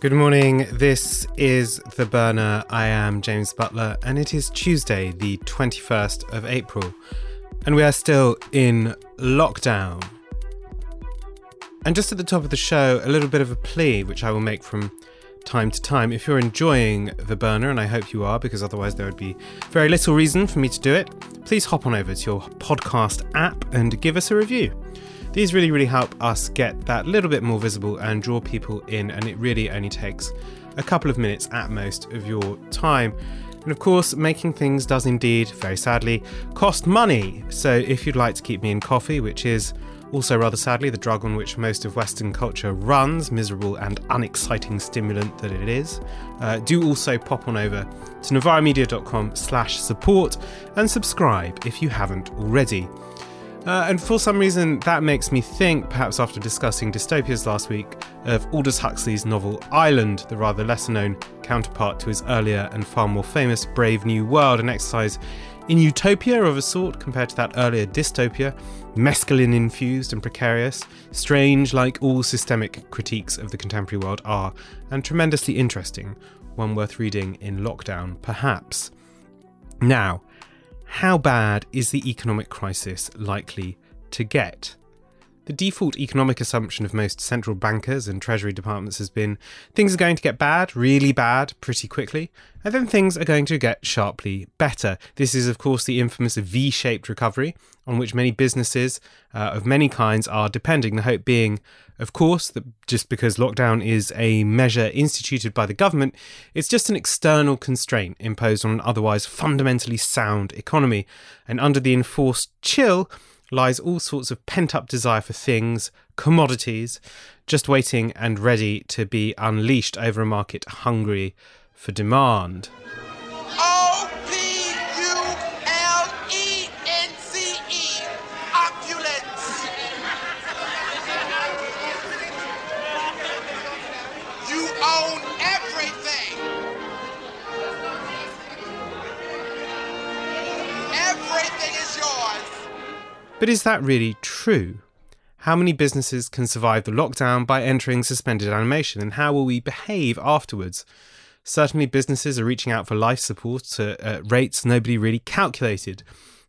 Good morning. This is The Burner. I am James Butler, and it is Tuesday, the 21st of April, and we are still in lockdown. And just at the top of the show, a little bit of a plea, which I will make from time to time. If you're enjoying The Burner, and I hope you are, because otherwise there would be very little reason for me to do it, please hop on over to your podcast app and give us a review. These really, really help us get that little bit more visible and draw people in, and it really only takes a couple of minutes at most of your time. And of course, making things does indeed, very sadly, cost money. So if you'd like to keep me in coffee, which is also rather sadly the drug on which most of Western culture runs, miserable and unexciting stimulant that it is, uh, do also pop on over to novaramedia.com slash support and subscribe if you haven't already. Uh, and for some reason, that makes me think, perhaps after discussing dystopias last week, of Aldous Huxley's novel Island, the rather lesser known counterpart to his earlier and far more famous Brave New World, an exercise in utopia of a sort compared to that earlier dystopia, mescaline infused and precarious, strange like all systemic critiques of the contemporary world are, and tremendously interesting, one worth reading in lockdown, perhaps. Now, how bad is the economic crisis likely to get? The default economic assumption of most central bankers and treasury departments has been things are going to get bad, really bad, pretty quickly, and then things are going to get sharply better. This is, of course, the infamous V shaped recovery on which many businesses uh, of many kinds are depending. The hope being, of course, that just because lockdown is a measure instituted by the government, it's just an external constraint imposed on an otherwise fundamentally sound economy. And under the enforced chill, lies all sorts of pent up desire for things, commodities, just waiting and ready to be unleashed over a market hungry for demand. O P U L E N C E. Opulence. You own everything. Everything is yours. But is that really true? How many businesses can survive the lockdown by entering suspended animation, and how will we behave afterwards? Certainly, businesses are reaching out for life support at uh, rates nobody really calculated.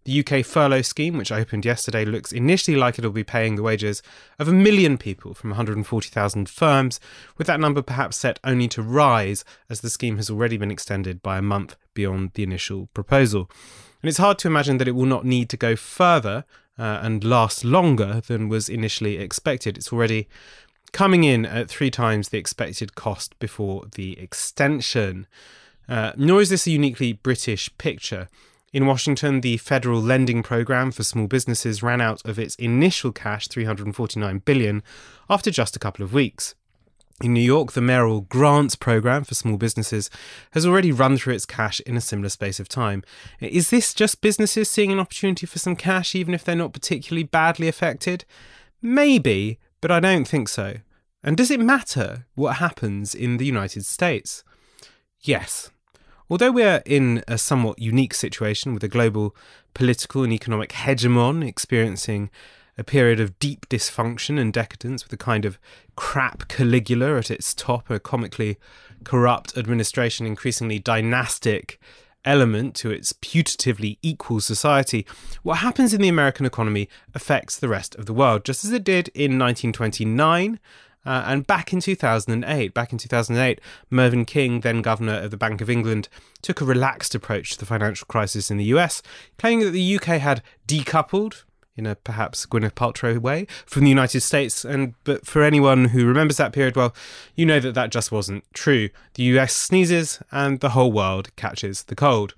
The UK furlough scheme, which opened yesterday, looks initially like it'll be paying the wages of a million people from 140,000 firms, with that number perhaps set only to rise as the scheme has already been extended by a month beyond the initial proposal. And it's hard to imagine that it will not need to go further uh, and last longer than was initially expected. It's already coming in at three times the expected cost before the extension. Uh, nor is this a uniquely British picture. In Washington, the federal lending program for small businesses ran out of its initial cash, 349 billion, after just a couple of weeks. In New York, the mayoral grants program for small businesses has already run through its cash in a similar space of time. Is this just businesses seeing an opportunity for some cash, even if they're not particularly badly affected? Maybe, but I don't think so. And does it matter what happens in the United States? Yes. Although we're in a somewhat unique situation with a global political and economic hegemon experiencing a period of deep dysfunction and decadence with a kind of crap Caligula at its top, a comically corrupt administration, increasingly dynastic element to its putatively equal society, what happens in the American economy affects the rest of the world, just as it did in 1929. Uh, and back in 2008, back in 2008, Mervyn King, then governor of the Bank of England, took a relaxed approach to the financial crisis in the US, claiming that the UK had decoupled in a perhaps Gwyneth Paltrow way from the United States. And but for anyone who remembers that period, well, you know that that just wasn't true. The US sneezes and the whole world catches the cold.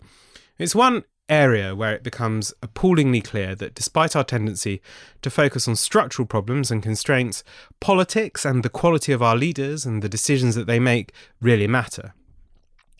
It's one area where it becomes appallingly clear that despite our tendency to focus on structural problems and constraints, politics and the quality of our leaders and the decisions that they make really matter.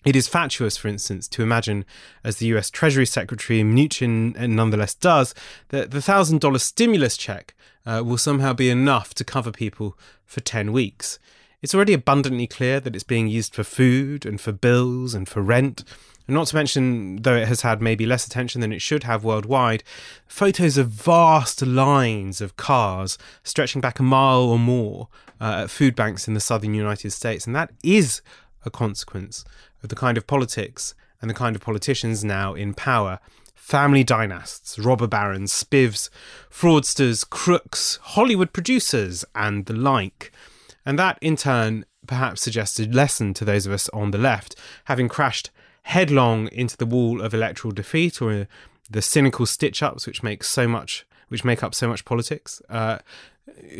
It is fatuous, for instance, to imagine, as the US Treasury Secretary Mnuchin nonetheless does, that the $1,000 stimulus check uh, will somehow be enough to cover people for 10 weeks. It's already abundantly clear that it's being used for food and for bills and for rent, And not to mention, though it has had maybe less attention than it should have worldwide, photos of vast lines of cars stretching back a mile or more uh, at food banks in the southern United States. And that is a consequence of the kind of politics and the kind of politicians now in power. Family dynasts, robber barons, spivs, fraudsters, crooks, Hollywood producers, and the like. And that, in turn, perhaps suggests a lesson to those of us on the left, having crashed headlong into the wall of electoral defeat or the cynical stitch ups which make so much which make up so much politics uh,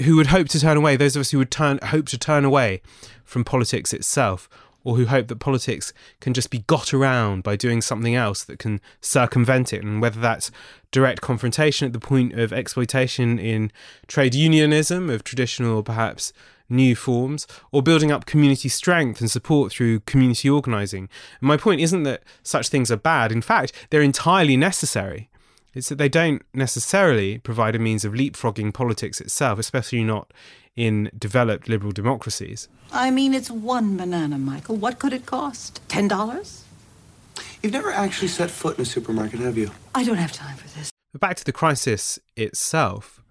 who would hope to turn away those of us who would turn hope to turn away from politics itself or who hope that politics can just be got around by doing something else that can circumvent it and whether that's direct confrontation at the point of exploitation in trade unionism of traditional or perhaps new forms, or building up community strength and support through community organising. My point isn't that such things are bad. In fact, they're entirely necessary. It's that they don't necessarily provide a means of leapfrogging politics itself, especially not in developed liberal democracies. I mean, it's one banana, Michael. What could it cost? Ten dollars? You've never actually set foot in a supermarket, have you? I don't have time for this. But back to the crisis itself.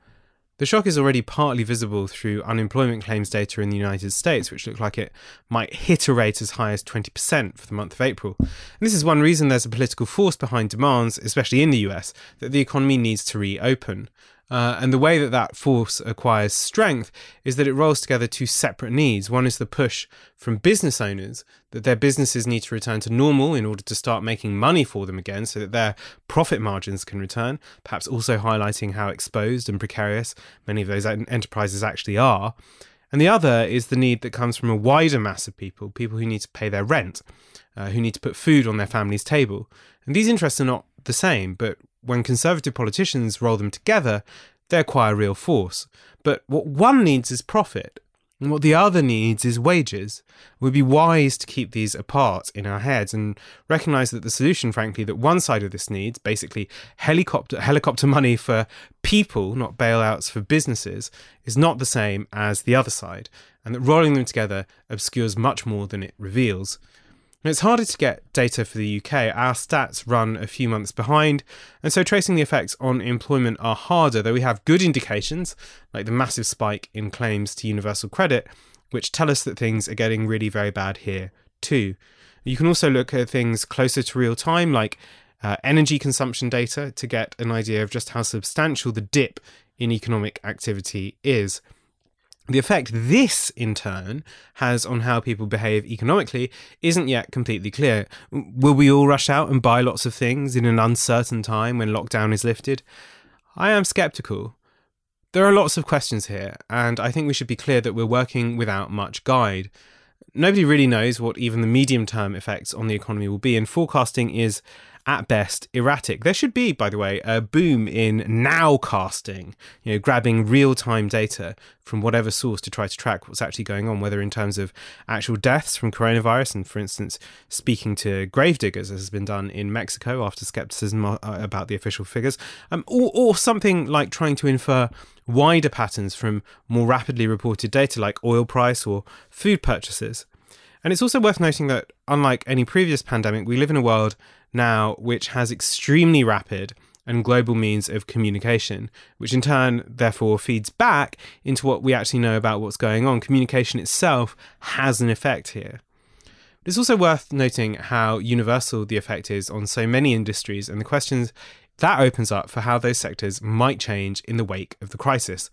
The shock is already partly visible through unemployment claims data in the United States, which look like it might hit a rate as high as 20% for the month of April. And this is one reason there's a political force behind demands, especially in the US, that the economy needs to reopen. Uh, and the way that that force acquires strength is that it rolls together two separate needs. One is the push from business owners that their businesses need to return to normal in order to start making money for them again so that their profit margins can return, perhaps also highlighting how exposed and precarious many of those enterprises actually are. And the other is the need that comes from a wider mass of people, people who need to pay their rent, uh, who need to put food on their family's table. And these interests are not the same, but when conservative politicians roll them together, they acquire real force. But what one needs is profit, and what the other needs is wages. It would be wise to keep these apart in our heads and recognize that the solution, frankly, that one side of this needs, basically helicopter helicopter money for people, not bailouts for businesses, is not the same as the other side, and that rolling them together obscures much more than it reveals. It's harder to get data for the UK. Our stats run a few months behind, and so tracing the effects on employment are harder, though we have good indications, like the massive spike in claims to universal credit, which tell us that things are getting really very bad here too. You can also look at things closer to real time, like uh, energy consumption data, to get an idea of just how substantial the dip in economic activity is. The effect this, in turn, has on how people behave economically isn't yet completely clear. Will we all rush out and buy lots of things in an uncertain time when lockdown is lifted? I am skeptical. There are lots of questions here, and I think we should be clear that we're working without much guide. Nobody really knows what even the medium term effects on the economy will be, and forecasting is at best erratic. There should be, by the way, a boom in nowcasting, you know, grabbing real time data from whatever source to try to track what's actually going on, whether in terms of actual deaths from coronavirus, and for instance, speaking to gravediggers, as has been done in Mexico after skepticism uh, about the official figures, um, or, or something like trying to infer wider patterns from more rapidly reported data like oil price or food purchases. And it's also worth noting that, unlike any previous pandemic, we live in a world now which has extremely rapid and global means of communication, which in turn, therefore, feeds back into what we actually know about what's going on. Communication itself has an effect here. It's also worth noting how universal the effect is on so many industries and the questions that opens up for how those sectors might change in the wake of the crisis.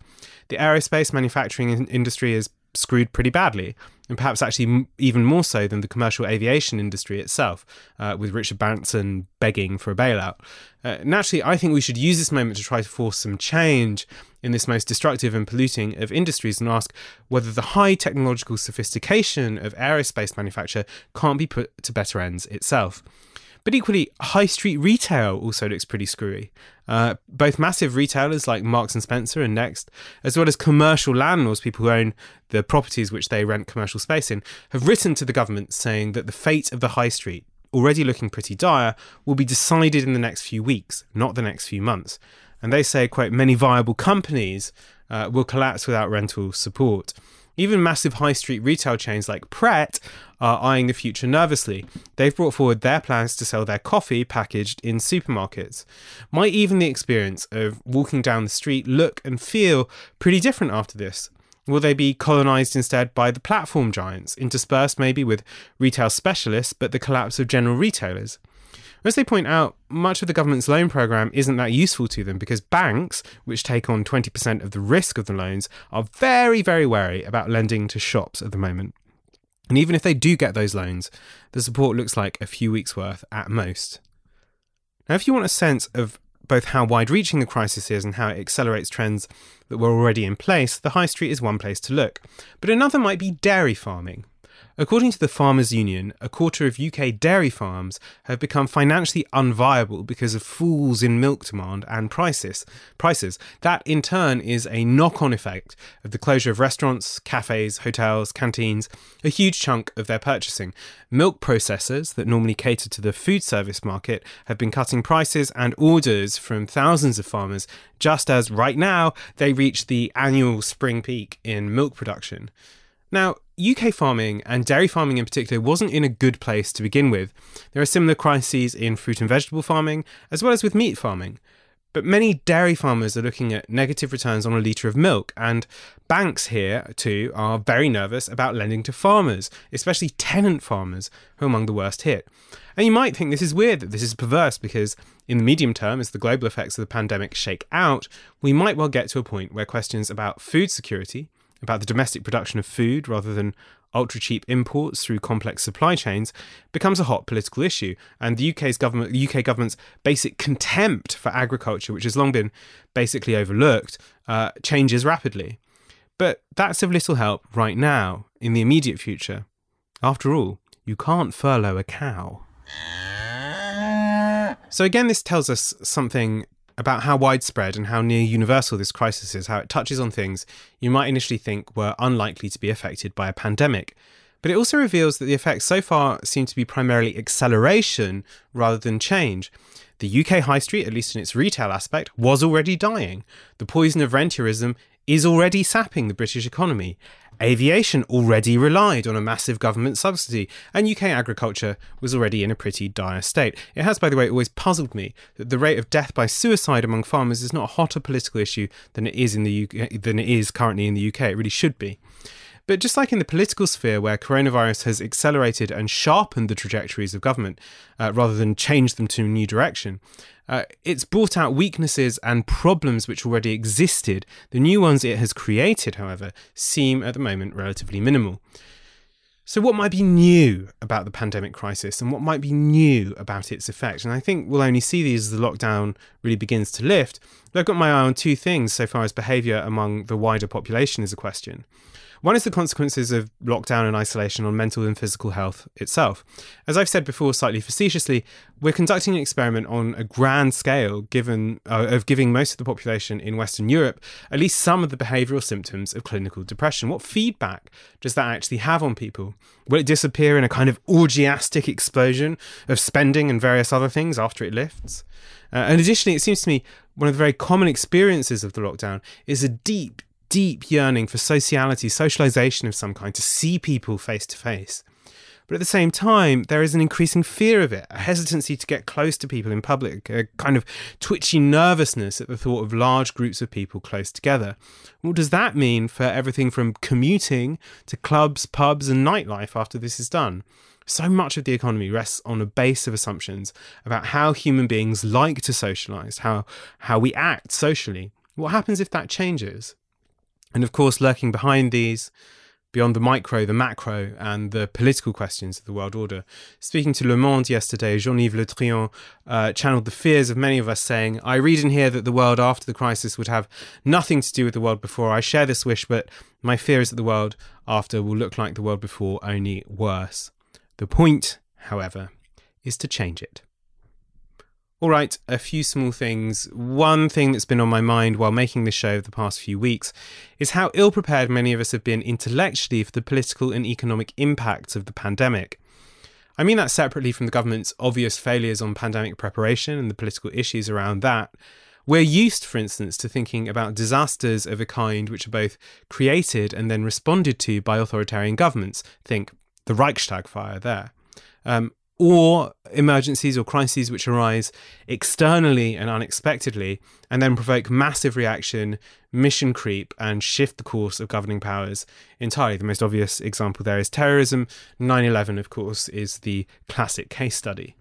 The aerospace manufacturing industry is screwed pretty badly, and perhaps actually even more so than the commercial aviation industry itself, uh, with Richard Branson begging for a bailout. Uh, naturally, I think we should use this moment to try to force some change in this most destructive and polluting of industries and ask whether the high technological sophistication of aerospace manufacture can't be put to better ends itself. But equally, high street retail also looks pretty screwy. Uh, both massive retailers like Marks and Spencer and Next, as well as commercial landlords, people who own the properties which they rent commercial space in, have written to the government saying that the fate of the high street, already looking pretty dire, will be decided in the next few weeks, not the next few months. And they say, quote, many viable companies uh, will collapse without rental support. Even massive high street retail chains like Pret are eyeing the future nervously. They've brought forward their plans to sell their coffee packaged in supermarkets. Might even the experience of walking down the street look and feel pretty different after this? Will they be colonized instead by the platform giants, interspersed maybe with retail specialists, but the collapse of general retailers? As they point out, much of the government's loan program isn't that useful to them because banks, which take on 20% of the risk of the loans, are very, very wary about lending to shops at the moment. And even if they do get those loans, the support looks like a few weeks' worth at most. Now, if you want a sense of both how wide reaching the crisis is and how it accelerates trends that were already in place, the high street is one place to look. But another might be dairy farming. According to the Farmers Union, a quarter of UK dairy farms have become financially unviable because of falls in milk demand and prices. Prices. That in turn is a knock-on effect of the closure of restaurants, cafes, hotels, canteens, a huge chunk of their purchasing. Milk processors that normally cater to the food service market have been cutting prices and orders from thousands of farmers just as right now they reach the annual spring peak in milk production. Now, UK farming and dairy farming in particular wasn't in a good place to begin with. There are similar crises in fruit and vegetable farming, as well as with meat farming. But many dairy farmers are looking at negative returns on a litre of milk, and banks here too are very nervous about lending to farmers, especially tenant farmers, who are among the worst hit. And you might think this is weird that this is perverse because, in the medium term, as the global effects of the pandemic shake out, we might well get to a point where questions about food security, about the domestic production of food rather than ultra cheap imports through complex supply chains becomes a hot political issue. And the UK's government the UK government's basic contempt for agriculture which has long been basically overlooked uh, changes rapidly. But that's of little help right now in the immediate future. After all you can't furlough a cow. So again this tells us something about how widespread and how near universal this crisis is, how it touches on things you might initially think were unlikely to be affected by a pandemic. But it also reveals that the effects so far seem to be primarily acceleration rather than change. The UK high street, at least in its retail aspect, was already dying. The poison of rentierism is already sapping the British economy. Aviation already relied on a massive government subsidy, and UK agriculture was already in a pretty dire state. It has, by the way, always puzzled me that the rate of death by suicide among farmers is not a hotter political issue than it is in the UK, than it is currently in the UK. It really should be. But just like in the political sphere, where coronavirus has accelerated and sharpened the trajectories of government uh, rather than changed them to a new direction, uh, it's brought out weaknesses and problems which already existed. The new ones it has created, however, seem at the moment relatively minimal. So, what might be new about the pandemic crisis and what might be new about its effect? And I think we'll only see these as the lockdown really begins to lift. But I've got my eye on two things so far as behaviour among the wider population is a question. One is the consequences of lockdown and isolation on mental and physical health itself. As I've said before, slightly facetiously, we're conducting an experiment on a grand scale, given uh, of giving most of the population in Western Europe at least some of the behavioural symptoms of clinical depression. What feedback does that actually have on people? Will it disappear in a kind of orgiastic explosion of spending and various other things after it lifts? Uh, and additionally, it seems to me one of the very common experiences of the lockdown is a deep, deep yearning for sociality, socialization of some kind, to see people face to face. But at the same time, there is an increasing fear of it, a hesitancy to get close to people in public, a kind of twitchy nervousness at the thought of large groups of people close together. What does that mean for everything from commuting to clubs, pubs, and nightlife after this is done? So much of the economy rests on a base of assumptions about how human beings like to socialize, how, how we act socially. What happens if that changes? And of course, lurking behind these, beyond the micro, the macro, and the political questions of the world order. Speaking to Le Monde yesterday, Jean Yves Le Drian uh, channeled the fears of many of us, saying, I read in here that the world after the crisis would have nothing to do with the world before. I share this wish, but my fear is that the world after will look like the world before, only worse. The point, however, is to change it. All right, a few small things. One thing that's been on my mind while making this show the past few weeks is how ill prepared many of us have been intellectually for the political and economic impacts of the pandemic. I mean that separately from the government's obvious failures on pandemic preparation and the political issues around that. We're used, for instance, to thinking about disasters of a kind which are both created and then responded to by authoritarian governments. Think the Reichstag fire there. Um, or emergencies or crises which arise externally and unexpectedly and then provoke massive reaction, mission creep, and shift the course of governing powers entirely. The most obvious example there is terrorism. 9 11, of course, is the classic case study.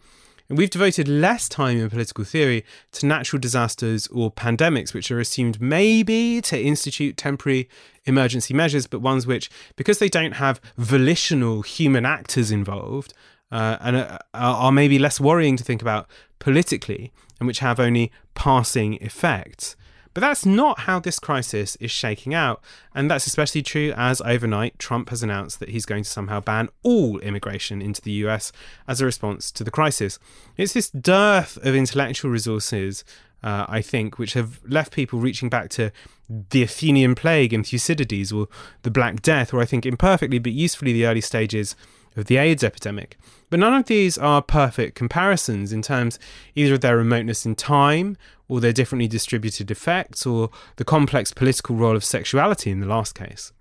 And we've devoted less time in political theory to natural disasters or pandemics, which are assumed maybe to institute temporary emergency measures, but ones which, because they don't have volitional human actors involved, uh, and uh, are maybe less worrying to think about politically and which have only passing effects. But that's not how this crisis is shaking out. And that's especially true as overnight Trump has announced that he's going to somehow ban all immigration into the US as a response to the crisis. It's this dearth of intellectual resources, uh, I think, which have left people reaching back to the Athenian plague and Thucydides or the Black Death, or I think imperfectly but usefully the early stages of the AIDS epidemic. But none of these are perfect comparisons in terms either of their remoteness in time, or their differently distributed effects, or the complex political role of sexuality in the last case.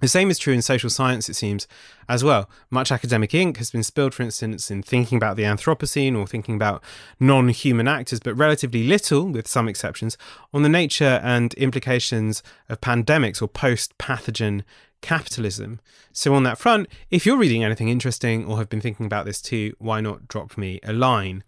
The same is true in social science, it seems, as well. Much academic ink has been spilled, for instance, in thinking about the Anthropocene or thinking about non human actors, but relatively little, with some exceptions, on the nature and implications of pandemics or post pathogen capitalism. So, on that front, if you're reading anything interesting or have been thinking about this too, why not drop me a line?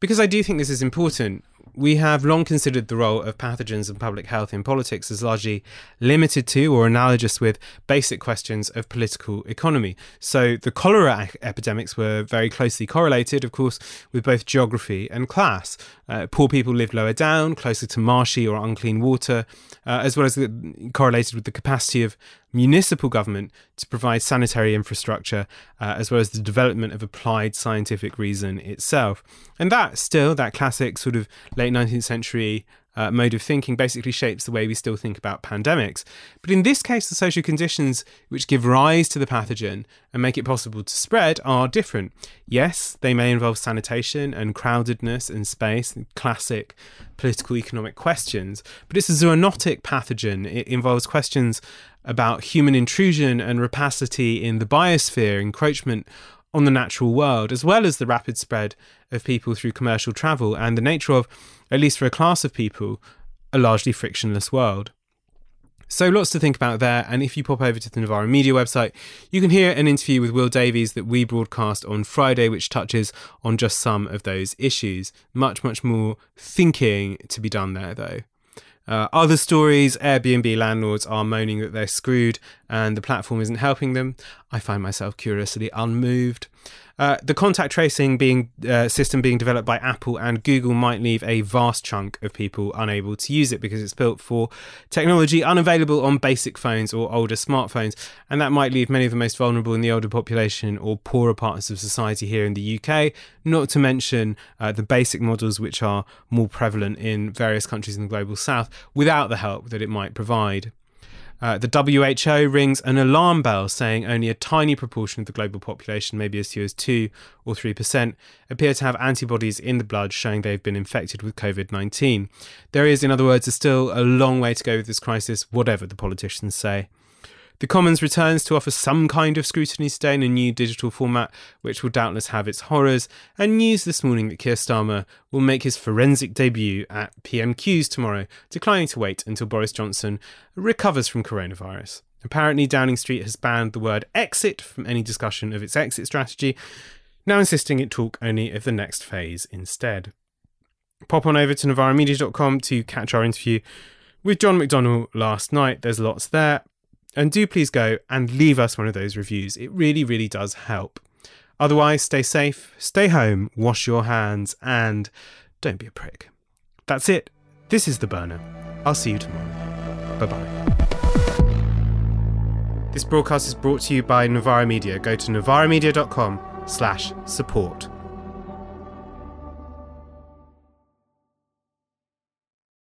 Because I do think this is important. We have long considered the role of pathogens and public health in politics as largely limited to or analogous with basic questions of political economy. So the cholera epidemics were very closely correlated, of course, with both geography and class. Uh, poor people lived lower down, closer to marshy or unclean water, uh, as well as the, correlated with the capacity of municipal government to provide sanitary infrastructure, uh, as well as the development of applied scientific reason itself. And that still, that classic sort of late 19th century uh, mode of thinking basically shapes the way we still think about pandemics. But in this case, the social conditions which give rise to the pathogen and make it possible to spread are different. Yes, they may involve sanitation and crowdedness and space, classic political economic questions, but it's a zoonotic pathogen. It involves questions about human intrusion and rapacity in the biosphere, encroachment on the natural world, as well as the rapid spread of people through commercial travel and the nature of, at least for a class of people, a largely frictionless world. So lots to think about there. And if you pop over to the Novara Media website, you can hear an interview with Will Davies that we broadcast on Friday, which touches on just some of those issues. Much, much more thinking to be done there, though. Uh, other stories Airbnb landlords are moaning that they're screwed and the platform isn't helping them. I find myself curiously unmoved. Uh, the contact tracing being uh, system being developed by Apple and Google might leave a vast chunk of people unable to use it because it's built for technology unavailable on basic phones or older smartphones, and that might leave many of the most vulnerable in the older population or poorer parts of society here in the UK. Not to mention uh, the basic models which are more prevalent in various countries in the global south without the help that it might provide. Uh, the WHO rings an alarm bell saying only a tiny proportion of the global population, maybe as few as 2 or 3%, appear to have antibodies in the blood showing they've been infected with COVID 19. There is, in other words, still a long way to go with this crisis, whatever the politicians say. The Commons returns to offer some kind of scrutiny today in a new digital format, which will doubtless have its horrors, and news this morning that Keir Starmer will make his forensic debut at PMQs tomorrow, declining to wait until Boris Johnson recovers from coronavirus. Apparently, Downing Street has banned the word exit from any discussion of its exit strategy, now insisting it talk only of the next phase instead. Pop on over to novaramedia.com to catch our interview with John McDonnell last night. There's lots there. And do please go and leave us one of those reviews. It really, really does help. Otherwise, stay safe, stay home, wash your hands, and don't be a prick. That's it. This is The Burner. I'll see you tomorrow. Bye bye. This broadcast is brought to you by Novara Media. Go to novaramedia.com slash support.